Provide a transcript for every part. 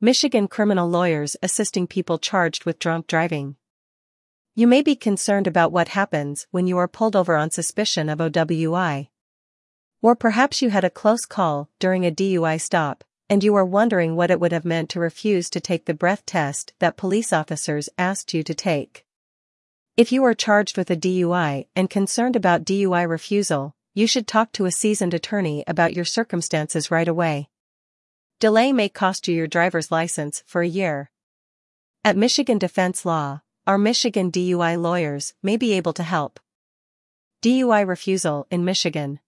Michigan criminal lawyers assisting people charged with drunk driving. You may be concerned about what happens when you are pulled over on suspicion of OWI. Or perhaps you had a close call during a DUI stop, and you are wondering what it would have meant to refuse to take the breath test that police officers asked you to take. If you are charged with a DUI and concerned about DUI refusal, you should talk to a seasoned attorney about your circumstances right away. Delay may cost you your driver's license for a year. At Michigan Defense Law, our Michigan DUI lawyers may be able to help. DUI refusal in Michigan.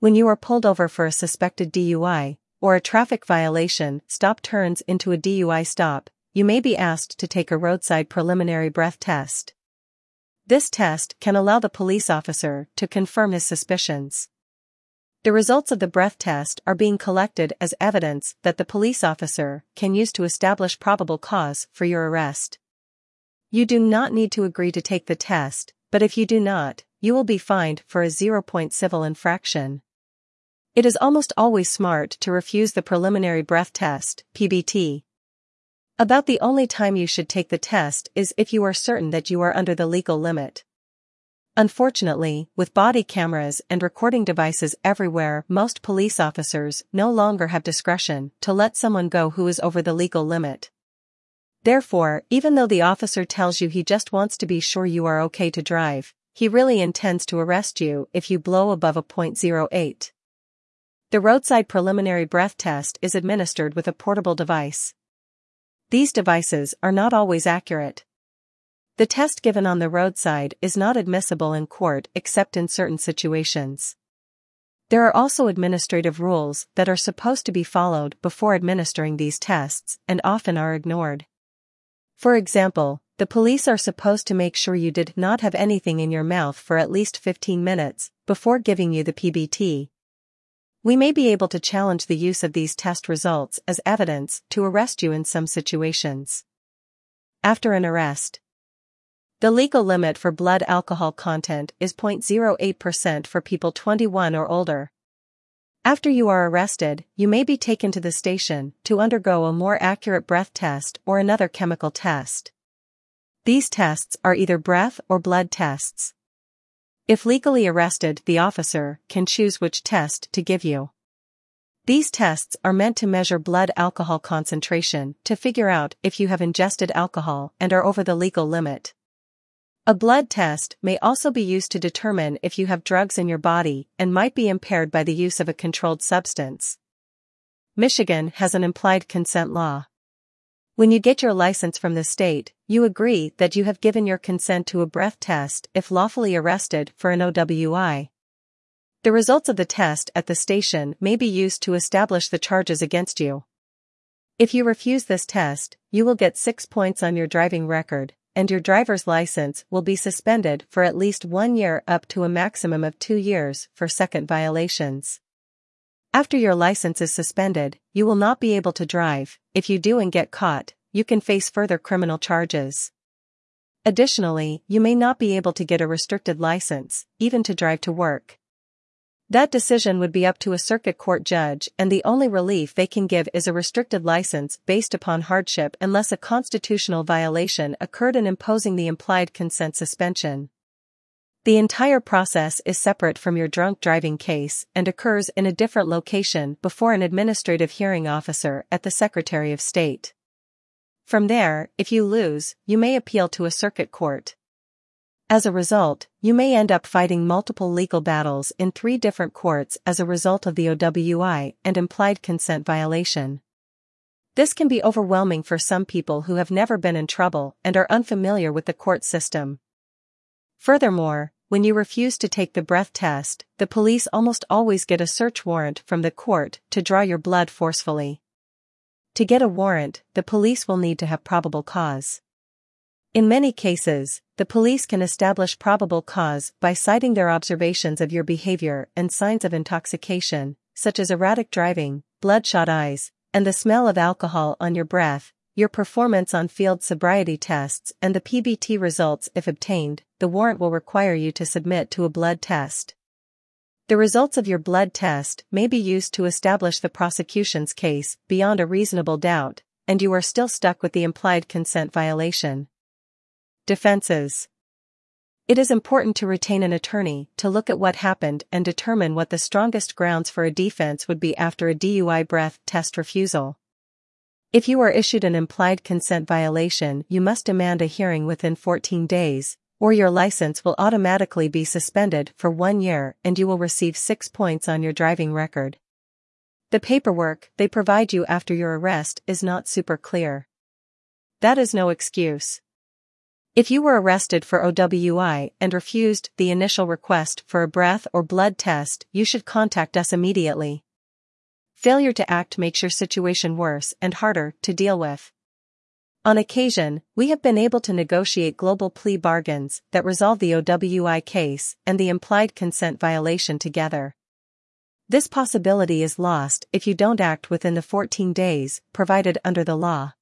When you are pulled over for a suspected DUI, or a traffic violation, stop turns into a DUI stop, you may be asked to take a roadside preliminary breath test. This test can allow the police officer to confirm his suspicions. The results of the breath test are being collected as evidence that the police officer can use to establish probable cause for your arrest. You do not need to agree to take the test, but if you do not, you will be fined for a zero-point civil infraction. It is almost always smart to refuse the preliminary breath test, PBT, about the only time you should take the test is if you are certain that you are under the legal limit. Unfortunately, with body cameras and recording devices everywhere, most police officers no longer have discretion to let someone go who is over the legal limit. Therefore, even though the officer tells you he just wants to be sure you are okay to drive, he really intends to arrest you if you blow above a .08. The roadside preliminary breath test is administered with a portable device. These devices are not always accurate. The test given on the roadside is not admissible in court except in certain situations. There are also administrative rules that are supposed to be followed before administering these tests and often are ignored. For example, the police are supposed to make sure you did not have anything in your mouth for at least 15 minutes before giving you the PBT, we may be able to challenge the use of these test results as evidence to arrest you in some situations. After an arrest, the legal limit for blood alcohol content is 0.08% for people 21 or older. After you are arrested, you may be taken to the station to undergo a more accurate breath test or another chemical test. These tests are either breath or blood tests. If legally arrested, the officer can choose which test to give you. These tests are meant to measure blood alcohol concentration to figure out if you have ingested alcohol and are over the legal limit. A blood test may also be used to determine if you have drugs in your body and might be impaired by the use of a controlled substance. Michigan has an implied consent law. When you get your license from the state, you agree that you have given your consent to a breath test if lawfully arrested for an OWI. The results of the test at the station may be used to establish the charges against you. If you refuse this test, you will get six points on your driving record, and your driver's license will be suspended for at least one year up to a maximum of two years for second violations. After your license is suspended, you will not be able to drive. If you do and get caught, you can face further criminal charges. Additionally, you may not be able to get a restricted license, even to drive to work. That decision would be up to a circuit court judge and the only relief they can give is a restricted license based upon hardship unless a constitutional violation occurred in imposing the implied consent suspension. The entire process is separate from your drunk driving case and occurs in a different location before an administrative hearing officer at the Secretary of State. From there, if you lose, you may appeal to a circuit court. As a result, you may end up fighting multiple legal battles in three different courts as a result of the OWI and implied consent violation. This can be overwhelming for some people who have never been in trouble and are unfamiliar with the court system. Furthermore, when you refuse to take the breath test, the police almost always get a search warrant from the court to draw your blood forcefully. To get a warrant, the police will need to have probable cause. In many cases, the police can establish probable cause by citing their observations of your behavior and signs of intoxication, such as erratic driving, bloodshot eyes, and the smell of alcohol on your breath, your performance on field sobriety tests and the PBT results if obtained, the warrant will require you to submit to a blood test. The results of your blood test may be used to establish the prosecution's case beyond a reasonable doubt, and you are still stuck with the implied consent violation. Defenses It is important to retain an attorney to look at what happened and determine what the strongest grounds for a defense would be after a DUI breath test refusal. If you are issued an implied consent violation, you must demand a hearing within 14 days, or your license will automatically be suspended for one year and you will receive six points on your driving record. The paperwork they provide you after your arrest is not super clear. That is no excuse. If you were arrested for OWI and refused the initial request for a breath or blood test, you should contact us immediately. Failure to act makes your situation worse and harder to deal with. On occasion, we have been able to negotiate global plea bargains that resolve the OWI case and the implied consent violation together. This possibility is lost if you don't act within the 14 days provided under the law.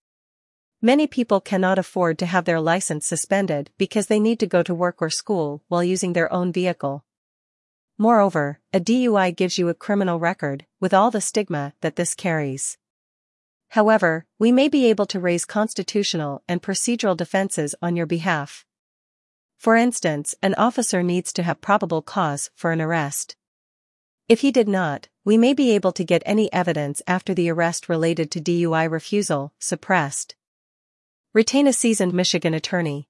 Many people cannot afford to have their license suspended because they need to go to work or school while using their own vehicle. Moreover, a DUI gives you a criminal record, with all the stigma that this carries. However, we may be able to raise constitutional and procedural defenses on your behalf. For instance, an officer needs to have probable cause for an arrest. If he did not, we may be able to get any evidence after the arrest related to DUI refusal suppressed. Retain a seasoned Michigan attorney.